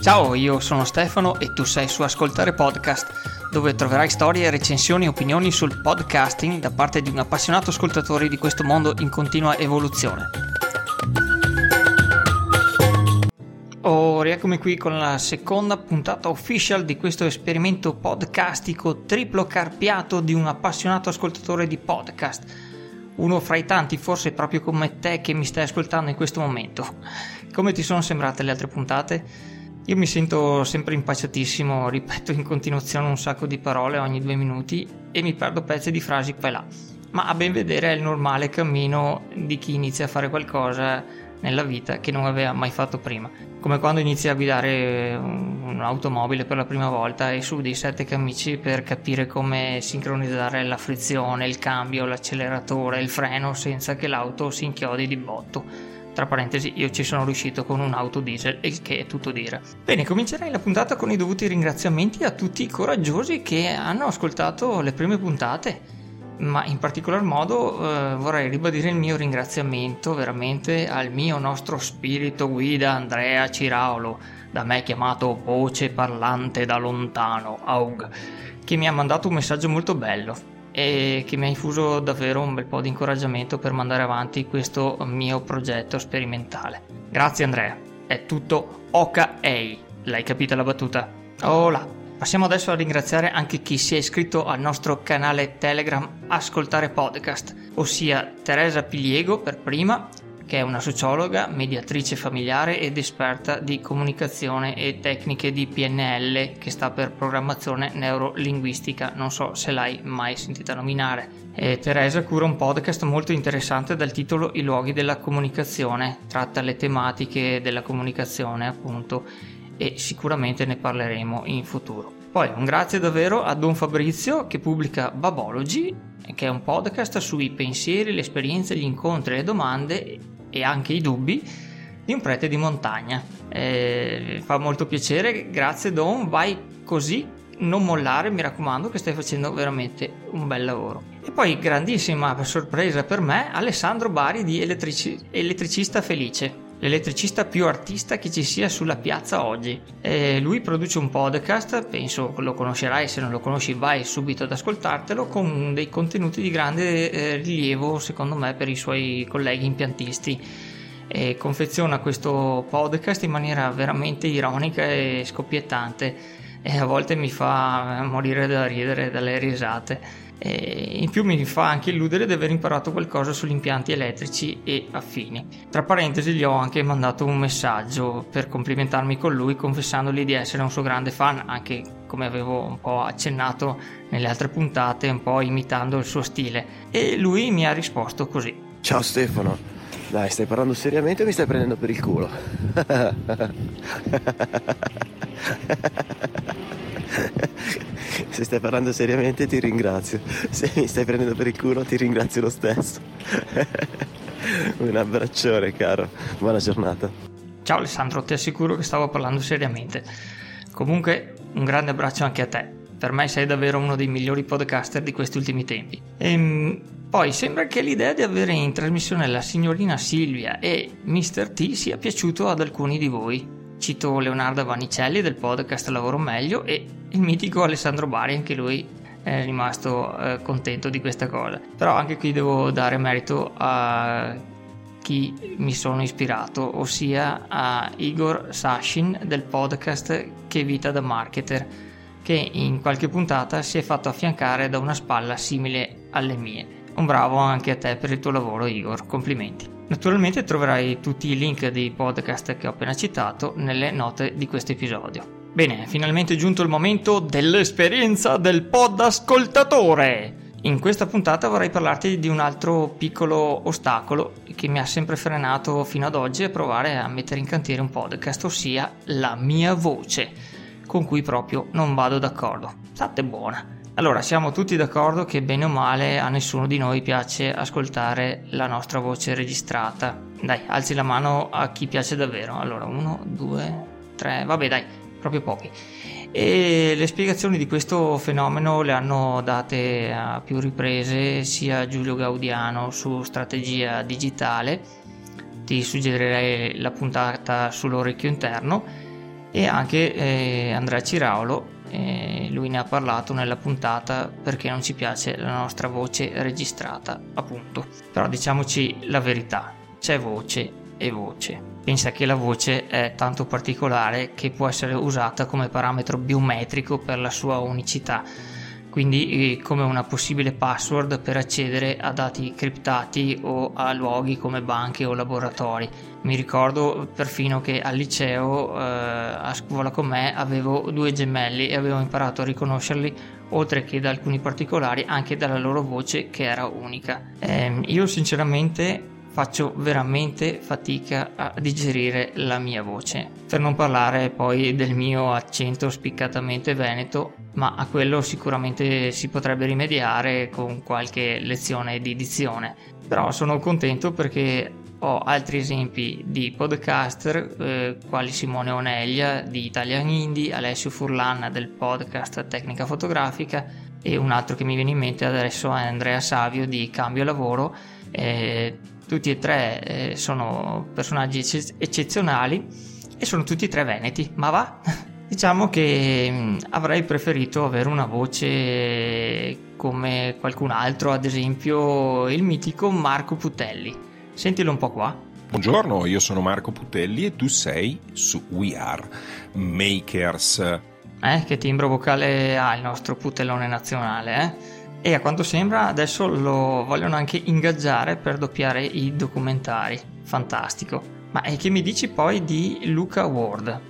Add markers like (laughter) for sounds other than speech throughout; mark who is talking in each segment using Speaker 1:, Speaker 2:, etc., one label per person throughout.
Speaker 1: Ciao, io sono Stefano e tu sei su Ascoltare Podcast, dove troverai storie, recensioni e opinioni sul podcasting da parte di un appassionato ascoltatore di questo mondo in continua evoluzione. Oh, rieccomi qui con la seconda puntata official di questo esperimento podcastico triplo carpiato di un appassionato ascoltatore di podcast. Uno fra i tanti, forse proprio come te che mi stai ascoltando in questo momento. Come ti sono sembrate le altre puntate? Io mi sento sempre impacciatissimo, ripeto in continuazione un sacco di parole ogni due minuti e mi perdo pezzi di frasi qua e là. Ma a ben vedere è il normale cammino di chi inizia a fare qualcosa nella vita che non aveva mai fatto prima. Come quando inizi a guidare un'automobile per la prima volta e su dei sette camici per capire come sincronizzare la frizione, il cambio, l'acceleratore, il freno senza che l'auto si inchiodi di botto tra parentesi, io ci sono riuscito con un'auto diesel, il che è tutto dire. Bene, comincerei la puntata con i dovuti ringraziamenti a tutti i coraggiosi che hanno ascoltato le prime puntate. Ma in particolar modo eh, vorrei ribadire il mio ringraziamento veramente al mio nostro spirito guida Andrea Ciraolo, da me chiamato voce parlante da lontano, AUG, che mi ha mandato un messaggio molto bello e che mi ha infuso davvero un bel po' di incoraggiamento per mandare avanti questo mio progetto sperimentale. Grazie Andrea, è tutto ok, l'hai capita la battuta? Là. Passiamo adesso a ringraziare anche chi si è iscritto al nostro canale Telegram Ascoltare Podcast, ossia Teresa Piliego per prima, che è una sociologa, mediatrice familiare ed esperta di comunicazione e tecniche di PNL, che sta per programmazione neurolinguistica, non so se l'hai mai sentita nominare. E Teresa cura un podcast molto interessante dal titolo I luoghi della comunicazione, tratta le tematiche della comunicazione appunto e sicuramente ne parleremo in futuro. Poi un grazie davvero a Don Fabrizio che pubblica Babology, che è un podcast sui pensieri, le esperienze, gli incontri e le domande e anche i dubbi di un prete di montagna. Eh, fa molto piacere, grazie Don, vai così, non mollare, mi raccomando che stai facendo veramente un bel lavoro. E poi grandissima sorpresa per me, Alessandro Bari di Elettrici- Elettricista Felice l'elettricista più artista che ci sia sulla piazza oggi. E lui produce un podcast, penso lo conoscerai, se non lo conosci vai subito ad ascoltartelo, con dei contenuti di grande eh, rilievo secondo me per i suoi colleghi impiantisti. E confeziona questo podcast in maniera veramente ironica e scoppiettante e a volte mi fa morire da ridere dalle risate. E in più mi fa anche illudere di aver imparato qualcosa sugli impianti elettrici e affini. Tra parentesi gli ho anche mandato un messaggio per complimentarmi con lui confessandogli di essere un suo grande fan, anche come avevo un po' accennato nelle altre puntate, un po' imitando il suo stile. E lui mi ha risposto così.
Speaker 2: Ciao Stefano, dai stai parlando seriamente o mi stai prendendo per il culo? (laughs) Se stai parlando seriamente ti ringrazio. Se mi stai prendendo per il culo ti ringrazio lo stesso. (laughs) Un abbraccione caro. Buona giornata.
Speaker 1: Ciao Alessandro, ti assicuro che stavo parlando seriamente. Comunque un grande abbraccio anche a te. Per me sei davvero uno dei migliori podcaster di questi ultimi tempi. Ehm, poi sembra che l'idea di avere in trasmissione la signorina Silvia e Mr. T sia piaciuto ad alcuni di voi. Cito Leonardo Vanicelli del podcast Lavoro Meglio e il mitico Alessandro Bari, anche lui è rimasto eh, contento di questa cosa. Però anche qui devo dare merito a chi mi sono ispirato, ossia a Igor Sashin del podcast Che vita da marketer, che in qualche puntata si è fatto affiancare da una spalla simile alle mie. Un bravo anche a te per il tuo lavoro Igor, complimenti. Naturalmente troverai tutti i link dei podcast che ho appena citato nelle note di questo episodio. Bene, finalmente è giunto il momento dell'esperienza del pod ascoltatore. In questa puntata vorrei parlarti di un altro piccolo ostacolo che mi ha sempre frenato fino ad oggi a provare a mettere in cantiere un podcast, ossia la mia voce, con cui proprio non vado d'accordo. State buona. Allora, siamo tutti d'accordo che bene o male a nessuno di noi piace ascoltare la nostra voce registrata. Dai, alzi la mano a chi piace davvero. Allora, uno, due, tre, vabbè dai, proprio pochi. E le spiegazioni di questo fenomeno le hanno date a più riprese sia Giulio Gaudiano su strategia digitale, ti suggerirei la puntata sull'orecchio interno, e anche eh, Andrea Ciraulo, eh, lui ne ha parlato nella puntata perché non ci piace la nostra voce registrata, appunto. Però diciamoci la verità, c'è voce e voce. Pensa che la voce è tanto particolare che può essere usata come parametro biometrico per la sua unicità quindi eh, come una possibile password per accedere a dati criptati o a luoghi come banche o laboratori. Mi ricordo perfino che al liceo eh, a scuola con me avevo due gemelli e avevo imparato a riconoscerli oltre che da alcuni particolari anche dalla loro voce che era unica. Eh, io sinceramente faccio veramente fatica a digerire la mia voce. Per non parlare poi del mio accento spiccatamente veneto, ma a quello sicuramente si potrebbe rimediare con qualche lezione di dizione. Però sono contento perché ho altri esempi di podcaster eh, quali Simone Oneglia di Italian Indie, Alessio Furlan del podcast Tecnica Fotografica e un altro che mi viene in mente adesso è Andrea Savio di Cambio Lavoro. Eh, tutti e tre eh, sono personaggi ecce- eccezionali e sono tutti e tre veneti, ma va? (laughs) diciamo che mh, mm, avrei preferito avere una voce come qualcun altro, ad esempio il mitico Marco Putelli. Sentilo un po' qua.
Speaker 3: Buongiorno, io sono Marco Putelli e tu sei su We Are Makers.
Speaker 1: Eh, che timbro vocale ha il nostro putellone nazionale, eh? E a quanto sembra adesso lo vogliono anche ingaggiare per doppiare i documentari. Fantastico. Ma che mi dici poi di Luca Ward?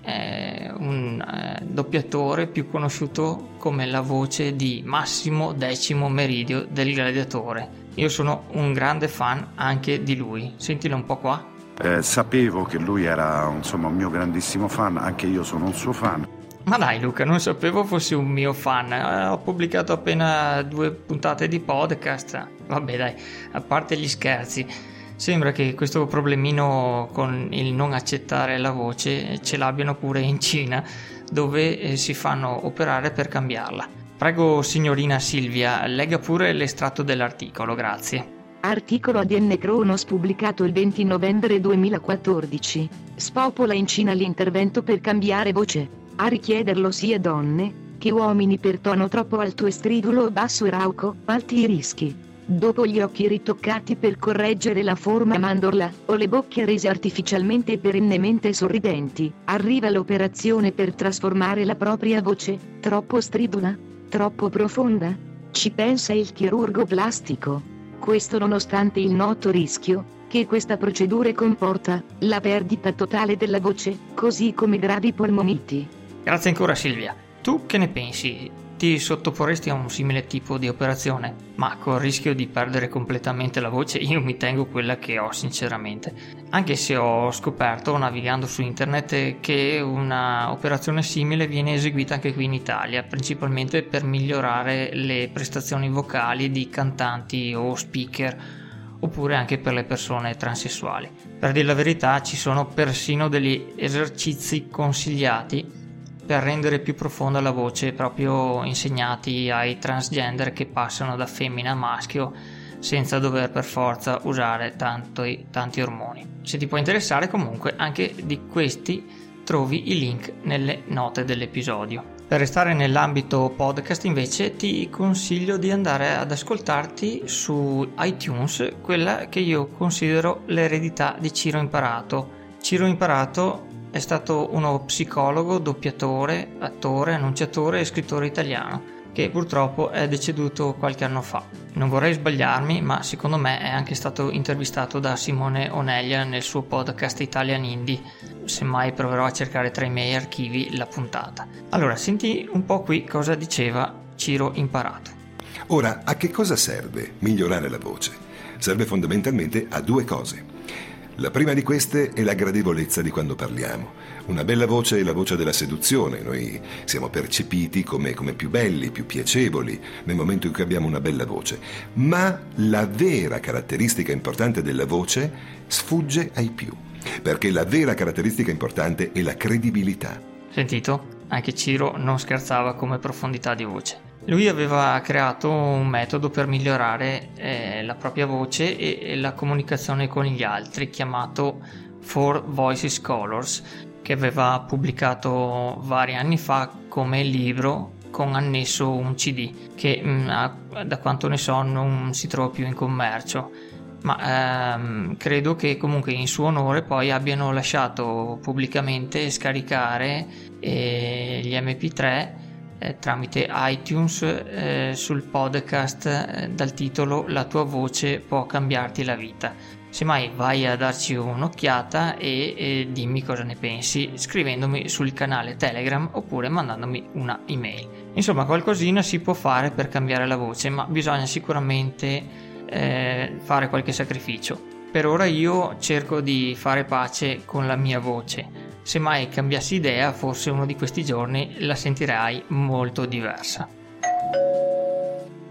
Speaker 1: È un eh, doppiatore più conosciuto come la voce di Massimo Decimo Meridio del Gladiatore. Io sono un grande fan anche di lui. Sentilo un po' qua.
Speaker 4: Eh, sapevo che lui era insomma, un mio grandissimo fan, anche io sono un suo fan.
Speaker 1: Ma dai Luca, non sapevo fossi un mio fan, eh, ho pubblicato appena due puntate di podcast. Vabbè dai, a parte gli scherzi, sembra che questo problemino con il non accettare la voce ce l'abbiano pure in Cina, dove eh, si fanno operare per cambiarla. Prego signorina Silvia, legga pure l'estratto dell'articolo, grazie.
Speaker 5: Articolo ADN Kronos pubblicato il 20 novembre 2014. Spopola in Cina l'intervento per cambiare voce. A richiederlo sia donne, che uomini per tono troppo alto e stridulo basso e rauco, alti i rischi. Dopo gli occhi ritoccati per correggere la forma mandorla, o le bocche rese artificialmente e perennemente sorridenti, arriva l'operazione per trasformare la propria voce, troppo stridula, troppo profonda. Ci pensa il chirurgo plastico. Questo nonostante il noto rischio, che questa procedura comporta, la perdita totale della voce, così come gravi polmoniti.
Speaker 1: Grazie ancora Silvia. Tu che ne pensi? Ti sottoporresti a un simile tipo di operazione? Ma col rischio di perdere completamente la voce io mi tengo quella che ho sinceramente. Anche se ho scoperto navigando su internet che una operazione simile viene eseguita anche qui in Italia, principalmente per migliorare le prestazioni vocali di cantanti o speaker oppure anche per le persone transessuali. Per dire la verità ci sono persino degli esercizi consigliati per rendere più profonda la voce proprio insegnati ai transgender che passano da femmina a maschio senza dover per forza usare tanti, tanti ormoni. Se ti può interessare comunque anche di questi trovi i link nelle note dell'episodio. Per restare nell'ambito podcast invece ti consiglio di andare ad ascoltarti su iTunes quella che io considero l'eredità di Ciro Imparato. Ciro Imparato è stato uno psicologo, doppiatore, attore, annunciatore e scrittore italiano che purtroppo è deceduto qualche anno fa. Non vorrei sbagliarmi, ma secondo me è anche stato intervistato da Simone Oneglia nel suo podcast Italian Indie. Semmai proverò a cercare tra i miei archivi la puntata. Allora, senti un po' qui cosa diceva Ciro Imparato.
Speaker 6: Ora, a che cosa serve migliorare la voce? Serve fondamentalmente a due cose la prima di queste è la gradevolezza di quando parliamo. Una bella voce è la voce della seduzione, noi siamo percepiti come, come, più belli, più piacevoli nel momento in cui abbiamo una bella voce. Ma la vera caratteristica importante della voce sfugge ai più, perché la vera caratteristica importante è la credibilità.
Speaker 1: Sentito? Anche Ciro non scherzava come profondità di voce. Lui aveva creato un metodo per migliorare eh, la propria voce e, e, la comunicazione con gli altri chiamato Four Voices Colors che aveva pubblicato vari anni fa come libro con annesso un CD che mh, mm, da quanto ne so non si trova più in commercio. Ma ehm, credo che comunque in suo onore poi abbiano lasciato pubblicamente scaricare eh, gli mp3 eh, tramite iTunes eh, sul podcast eh, dal titolo La tua voce può cambiarti la vita. Semmai vai a darci un'occhiata e, e dimmi cosa ne pensi scrivendomi sul canale Telegram oppure mandandomi una email. Insomma, qualcosina si può fare per cambiare la voce, ma bisogna sicuramente eh, fare qualche sacrificio. Per ora io cerco di fare pace con la mia voce. Se mai cambiassi idea, forse uno di questi giorni la sentirai molto diversa.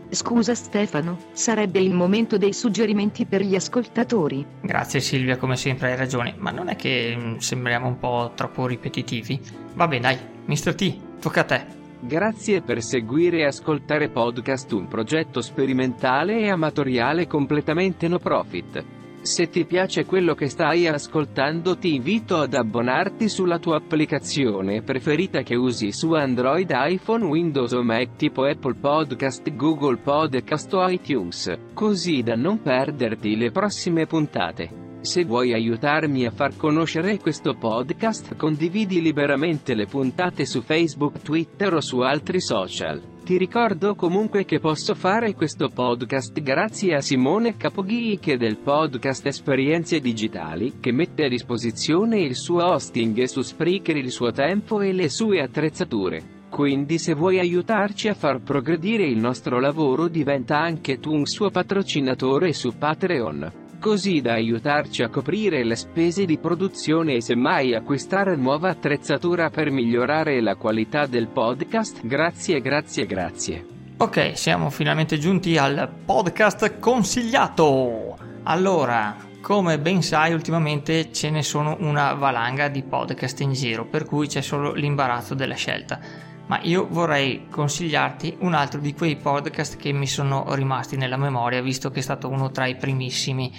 Speaker 5: Scusa Stefano, sarebbe il momento dei suggerimenti per gli ascoltatori.
Speaker 1: Grazie Silvia, come sempre hai ragione, ma non è che mm, sembriamo un po' troppo ripetitivi? Vabbè dai, Mr. T, tocca a te.
Speaker 7: Grazie per seguire e ascoltare Podcast, un progetto sperimentale e amatoriale completamente no profit. Se ti piace quello che stai ascoltando ti invito ad abbonarti sulla tua applicazione preferita che usi su Android, iPhone, Windows o Mac tipo Apple Podcast, Google Podcast o iTunes, così da non perderti le prossime puntate. Se vuoi aiutarmi a far conoscere questo podcast condividi liberamente le puntate su Facebook, Twitter o su altri social. Ti ricordo comunque che posso fare questo podcast grazie a Simone Capoghiche del podcast Esperienze Digitali, che mette a disposizione il suo hosting su Spreaker il suo tempo e le sue attrezzature. Quindi se vuoi aiutarci a far progredire il nostro lavoro diventa anche tu un suo patrocinatore su Patreon così da aiutarci a coprire le spese di produzione e semmai acquistare nuova attrezzatura per migliorare la qualità del podcast. Grazie, grazie, grazie.
Speaker 1: Ok, siamo finalmente giunti al podcast consigliato. Allora, come ben sai, ultimamente ce ne sono una valanga di podcast in giro, per cui c'è solo l'imbarazzo della scelta ma io vorrei consigliarti un altro di quei podcast che mi sono rimasti nella memoria, visto che è stato uno tra i primissimi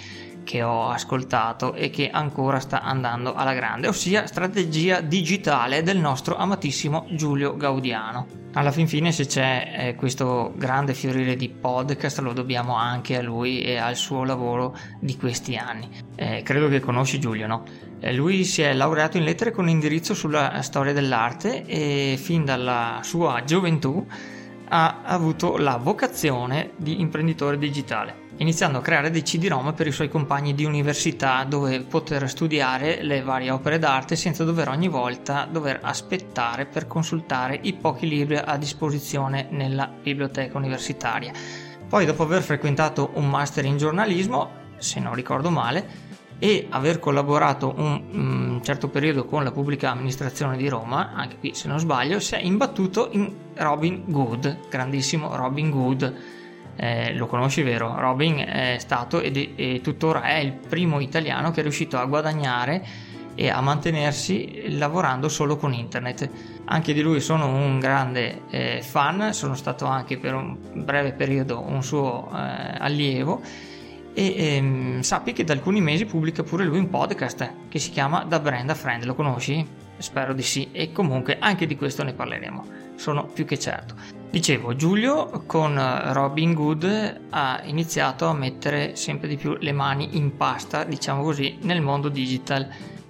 Speaker 1: che ho ascoltato e che ancora sta andando alla grande, ossia Strategia digitale del nostro amatissimo Giulio Gaudiano. Alla fin fine se c'è eh, questo grande fiorire di podcast lo dobbiamo anche a lui e al suo lavoro di questi anni. Eh, credo che conosci Giulio, no? Eh, lui si è laureato in lettere con indirizzo sulla storia dell'arte e fin dalla sua gioventù ha avuto la vocazione di imprenditore digitale iniziando a creare dei CD-ROM per i suoi compagni di università dove poter studiare le varie opere d'arte senza dover ogni volta dover aspettare per consultare i pochi libri a disposizione nella biblioteca universitaria. Poi dopo aver frequentato un master in giornalismo, se non ricordo male, e aver collaborato un, un certo periodo con la pubblica amministrazione di Roma, anche qui se non sbaglio, si è imbattuto in Robin Good, grandissimo Robin Good eh, lo conosci vero? Robin è stato ed è, e tuttora è il primo italiano che è riuscito a guadagnare e a mantenersi lavorando solo con internet. Anche di lui sono un grande eh, fan, sono stato anche per un breve periodo un suo eh, allievo e ehm, sappi che da alcuni mesi pubblica pure lui un podcast che si chiama Da Brand a Friend, lo conosci? Spero di sì e comunque anche di questo ne parleremo, sono più che certo. Dicevo, Giulio con Robin Good ha iniziato a mettere sempre di più le mani in pasta, diciamo così, nel mondo digital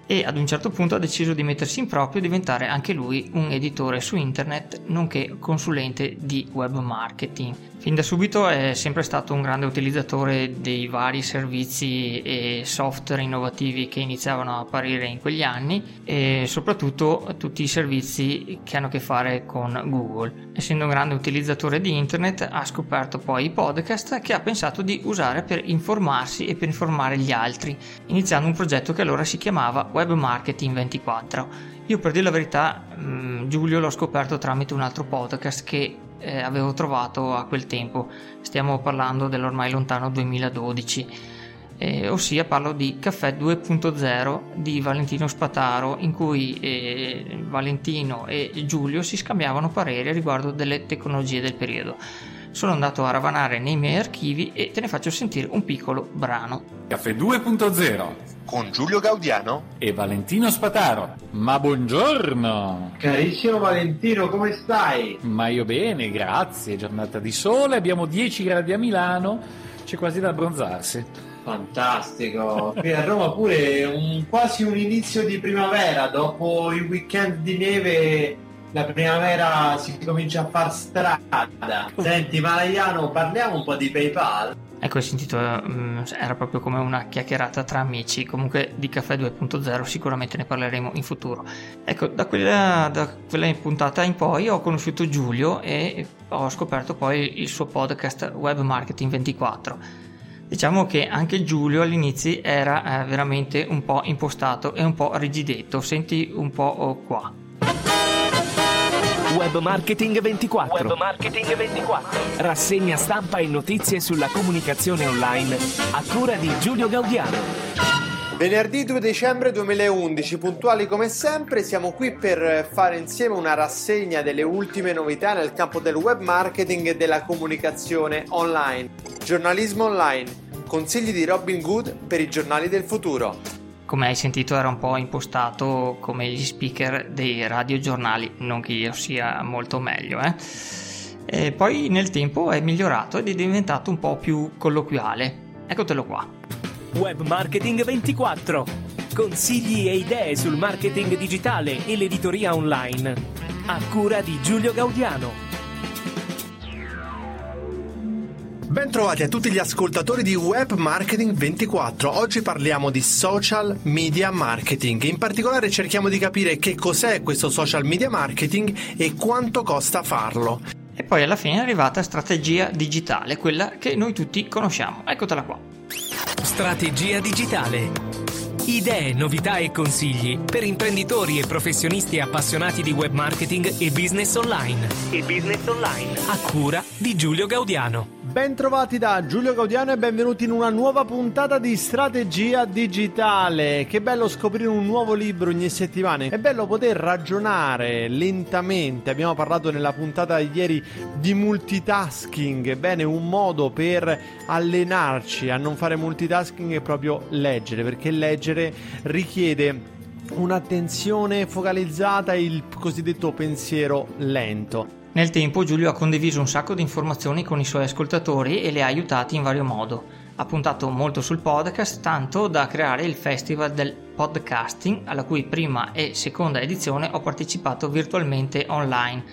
Speaker 1: e ad un certo punto ha deciso di mettersi in proprio e diventare anche lui un editore su internet nonché consulente di web marketing. Fin da subito è sempre stato un grande utilizzatore dei vari servizi e software innovativi che iniziavano a apparire in quegli anni e soprattutto tutti i servizi che hanno a che fare con Google. Essendo un grande utilizzatore di internet ha scoperto poi i podcast che ha pensato di usare per informarsi e per informare gli altri, iniziando un progetto che allora si chiamava Web Marketing 24. Io per dire la verità, mm, Giulio l'ho scoperto tramite un altro podcast che eh, avevo trovato a quel tempo. Stiamo parlando dell'ormai lontano 2012. Eh, ossia parlo di Caffè 2.0 di Valentino Spataro in cui eh, Valentino e Giulio si scambiavano pareri riguardo delle tecnologie del periodo. Sono andato a ravanare nei miei archivi e te ne faccio sentire un piccolo brano.
Speaker 8: Caffè 2.0 con Giulio Gaudiano
Speaker 9: e Valentino Spataro. Ma buongiorno!
Speaker 10: Carissimo Valentino, come stai?
Speaker 9: Ma io bene, grazie. Giornata di sole, abbiamo 10 gradi a Milano, c'è quasi da abbronzarsi.
Speaker 10: Fantastico, qui a Roma pure un, quasi un inizio di primavera, dopo il weekend di neve la primavera si comincia a far strada. Senti Malaiano, parliamo un po' di PayPal.
Speaker 1: Ecco, hai sentito, um, era proprio come una chiacchierata tra amici, comunque di Caffè 2.0 sicuramente ne parleremo in futuro. Ecco, da quella, da quella puntata in poi ho conosciuto Giulio e ho scoperto poi il suo podcast Web Marketing 24. Diciamo che anche Giulio all'inizio era eh, veramente un po' impostato e un po' rigidetto, senti un po' qua.
Speaker 11: Web Marketing 24. Web Marketing 24. Rassegna stampa e notizie sulla comunicazione online a cura di Giulio Gaudiano.
Speaker 10: Venerdì 2 dicembre 2011, puntuali come sempre, siamo qui per fare insieme una rassegna delle ultime novità nel campo del web marketing e della comunicazione online. Giornalismo online, consigli di Robin Good per i giornali del futuro
Speaker 1: come hai sentito era un po' impostato come gli speaker dei radiogiornali, non che io sia molto meglio. Eh? E poi nel tempo è migliorato ed è diventato un po' più colloquiale. Eccotelo qua.
Speaker 11: Web Marketing 24. Consigli e idee sul marketing digitale e l'editoria online. A cura di Giulio Gaudiano.
Speaker 10: Bentrovati a tutti gli ascoltatori di Web Marketing 24. Oggi parliamo di social media marketing. In particolare cerchiamo di capire che cos'è questo social media marketing e quanto costa farlo.
Speaker 1: E poi alla fine è arrivata strategia digitale, quella che noi tutti conosciamo. Eccotela qua.
Speaker 11: Strategia digitale. Idee, novità e consigli per imprenditori e professionisti appassionati di web marketing e business online. E business online. A cura di Giulio Gaudiano.
Speaker 10: Bentrovati da Giulio Gaudiano e benvenuti in una nuova puntata di Strategia Digitale. Che bello scoprire un nuovo libro ogni settimana. È bello poter ragionare lentamente. Abbiamo parlato nella puntata di ieri di multitasking. Bene, un modo per allenarci a non fare multitasking è proprio leggere, perché leggere richiede un'attenzione focalizzata e il cosiddetto pensiero lento.
Speaker 1: Nel tempo Giulio ha condiviso un sacco di informazioni con i suoi ascoltatori e li ha aiutati in vario modo. Ha puntato molto sul podcast, tanto da creare il Festival del Podcasting, alla cui prima e seconda edizione ho partecipato virtualmente online.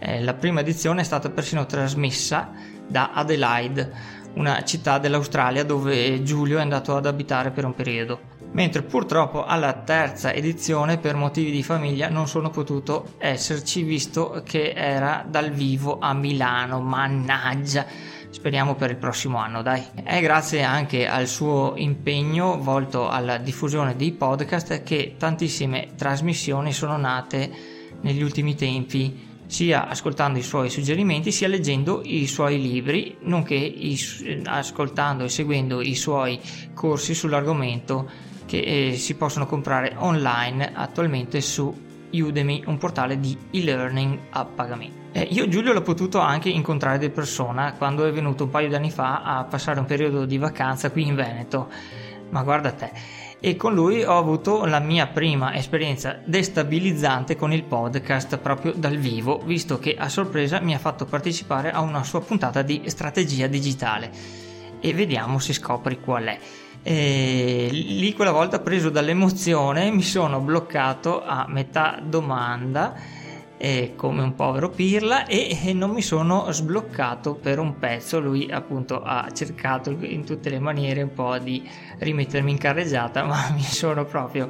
Speaker 1: Eh, la prima edizione è stata persino trasmessa da Adelaide, una città dell'Australia dove Giulio è andato ad abitare per un periodo mentre purtroppo alla terza edizione per motivi di famiglia non sono potuto esserci visto che era dal vivo a Milano, mannaggia. Speriamo per il prossimo anno, dai. È grazie anche al suo impegno volto alla diffusione dei podcast che tantissime trasmissioni sono nate negli ultimi tempi sia ascoltando i suoi suggerimenti sia leggendo i suoi libri, nonché i, ascoltando e seguendo i suoi corsi sull'argomento che eh, si possono comprare online attualmente su Udemy, un portale di e-learning a pagamento. Eh, io Giulio l'ho potuto anche incontrare di persona quando è venuto un paio di anni fa a passare un periodo di vacanza qui in Veneto, ma guarda te. E con lui ho avuto la mia prima esperienza destabilizzante con il podcast proprio dal vivo, visto che a sorpresa mi ha fatto partecipare a una sua puntata di strategia digitale. E vediamo se scopri qual è. E lì quella volta preso dall'emozione mi sono bloccato a metà domanda eh, come un povero pirla e, e, non mi sono sbloccato per un pezzo. Lui appunto ha cercato in tutte le maniere un po' di rimettermi in carreggiata (laughs) ma mi sono proprio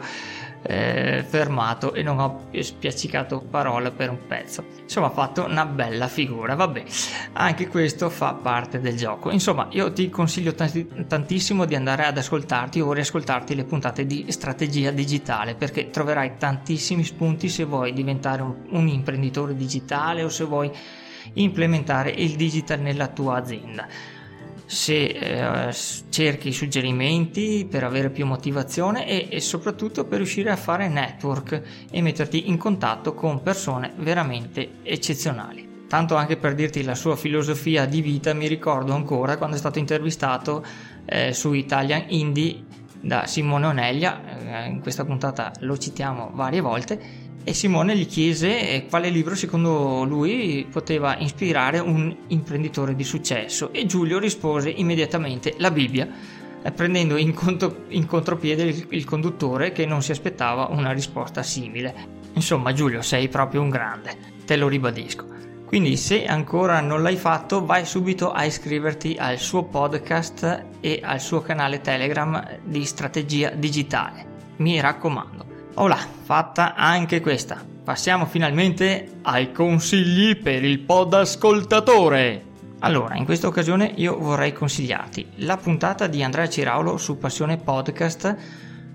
Speaker 1: eh, fermato e non ho spiaccicato parola per un pezzo. Insomma, ha fatto una bella figura. Vabbè, anche questo fa parte del gioco. Insomma, io ti consiglio t- tantissimo di andare ad ascoltarti o riascoltarti le puntate di strategia digitale perché troverai tantissimi spunti se vuoi diventare un, un imprenditore digitale o se vuoi implementare il digital nella tua azienda se eh, cerchi suggerimenti per avere più motivazione e, e, soprattutto per riuscire a fare network e metterti in contatto con persone veramente eccezionali. Tanto anche per dirti la sua filosofia di vita, mi ricordo ancora quando è stato intervistato eh, su Italian Indie da Simone Oneglia, eh, in questa puntata lo citiamo varie volte, e Simone gli chiese eh, quale libro secondo lui poteva ispirare un imprenditore di successo e Giulio rispose immediatamente la Bibbia, eh, prendendo in, contro, in contropiede il, il conduttore che non si aspettava una risposta simile. Insomma Giulio sei proprio un grande, te lo ribadisco. Quindi se ancora non l'hai fatto vai subito a iscriverti al suo podcast e al suo canale Telegram di strategia digitale. Mi raccomando. Olà, fatta anche questa. Passiamo finalmente ai consigli per il pod ascoltatore. Allora, in questa occasione io vorrei consigliarti la puntata di Andrea Ciraulo su Passione Podcast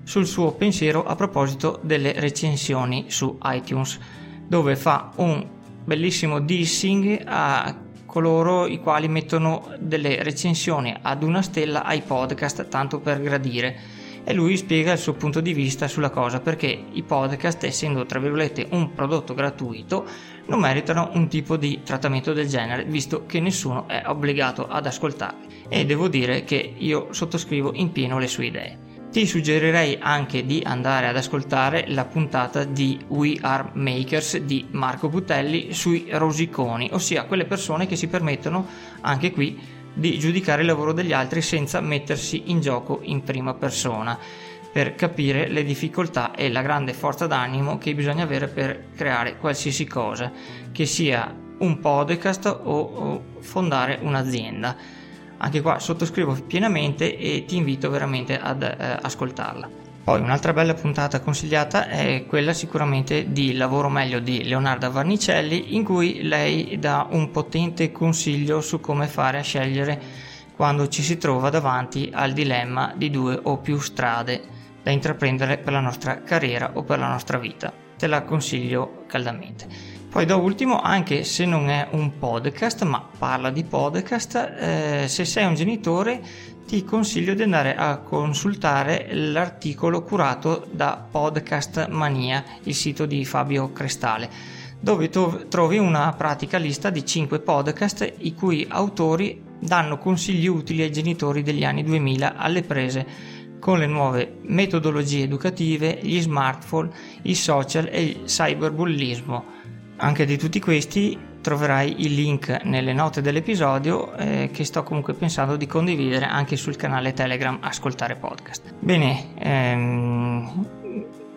Speaker 1: sul suo pensiero a proposito delle recensioni su iTunes, dove fa un bellissimo dissing a coloro i quali mettono delle recensioni ad una stella ai podcast tanto per gradire e lui spiega il suo punto di vista sulla cosa perché i podcast essendo tra virgolette un prodotto gratuito non meritano un tipo di trattamento del genere visto che nessuno è obbligato ad ascoltarli e devo dire che io sottoscrivo in pieno le sue idee. Ti suggerirei anche di andare ad ascoltare la puntata di We Are Makers di Marco Butelli sui rosiconi, ossia quelle persone che si permettono anche qui di giudicare il lavoro degli altri senza mettersi in gioco in prima persona per capire le difficoltà e la grande forza d'animo che bisogna avere per creare qualsiasi cosa, che sia un podcast o, o fondare un'azienda anche qua sottoscrivo pienamente e ti invito veramente ad eh, ascoltarla. Poi un'altra bella puntata consigliata è quella sicuramente di Lavoro meglio di Leonardo Varnicelli in cui lei dà un potente consiglio su come fare a scegliere quando ci si trova davanti al dilemma di due o più strade da intraprendere per la nostra carriera o per la nostra vita. Te la consiglio caldamente. Poi da ultimo, anche se non è un podcast, ma parla di podcast, eh, se sei un genitore ti consiglio di andare a consultare l'articolo curato da Podcast Mania, il sito di Fabio Crestale, dove trovi una pratica lista di 5 podcast i cui autori danno consigli utili ai genitori degli anni 2000 alle prese con le nuove metodologie educative, gli smartphone, i social e il cyberbullismo. Anche di tutti questi troverai il link nelle note dell'episodio eh, che sto comunque pensando di condividere anche sul canale Telegram Ascoltare Podcast. Bene, ehm,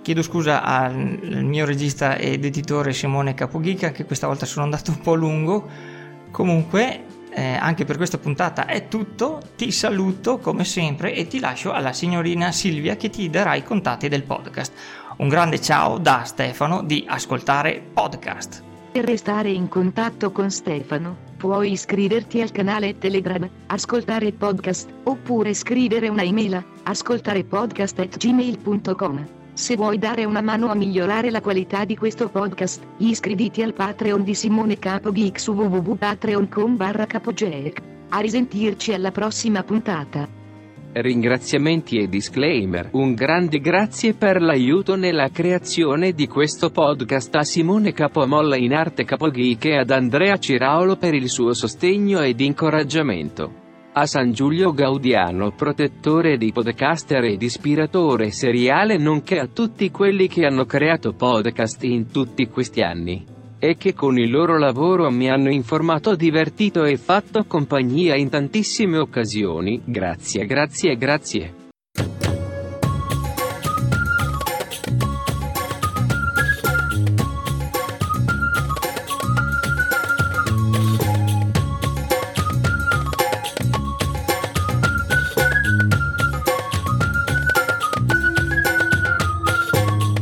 Speaker 1: chiedo scusa al mio regista ed editore Simone Capoghica che questa volta sono andato un po' lungo. Comunque, eh, anche per questa puntata è tutto. Ti saluto come sempre e ti lascio alla signorina Silvia che ti darà i contatti del podcast. Un grande ciao da Stefano di Ascoltare Podcast.
Speaker 5: Per restare in contatto con Stefano, puoi iscriverti al canale Telegram Ascoltare Podcast oppure scrivere una email a ascoltarepodcast.gmail.com. Se vuoi dare una mano a migliorare la qualità di questo podcast, iscriviti al Patreon di Simone Capogeek su www.patreon.com. A risentirci alla prossima puntata.
Speaker 7: Ringraziamenti e disclaimer. Un grande grazie per l'aiuto nella creazione di questo podcast a Simone Capomolla in arte Capogeek e ad Andrea Ciraulo per il suo sostegno ed incoraggiamento. A San Giulio Gaudiano, protettore di podcaster ed ispiratore seriale nonché a tutti quelli che hanno creato podcast in tutti questi anni e che con il loro lavoro mi hanno informato, divertito e fatto compagnia in tantissime occasioni. Grazie, grazie, grazie.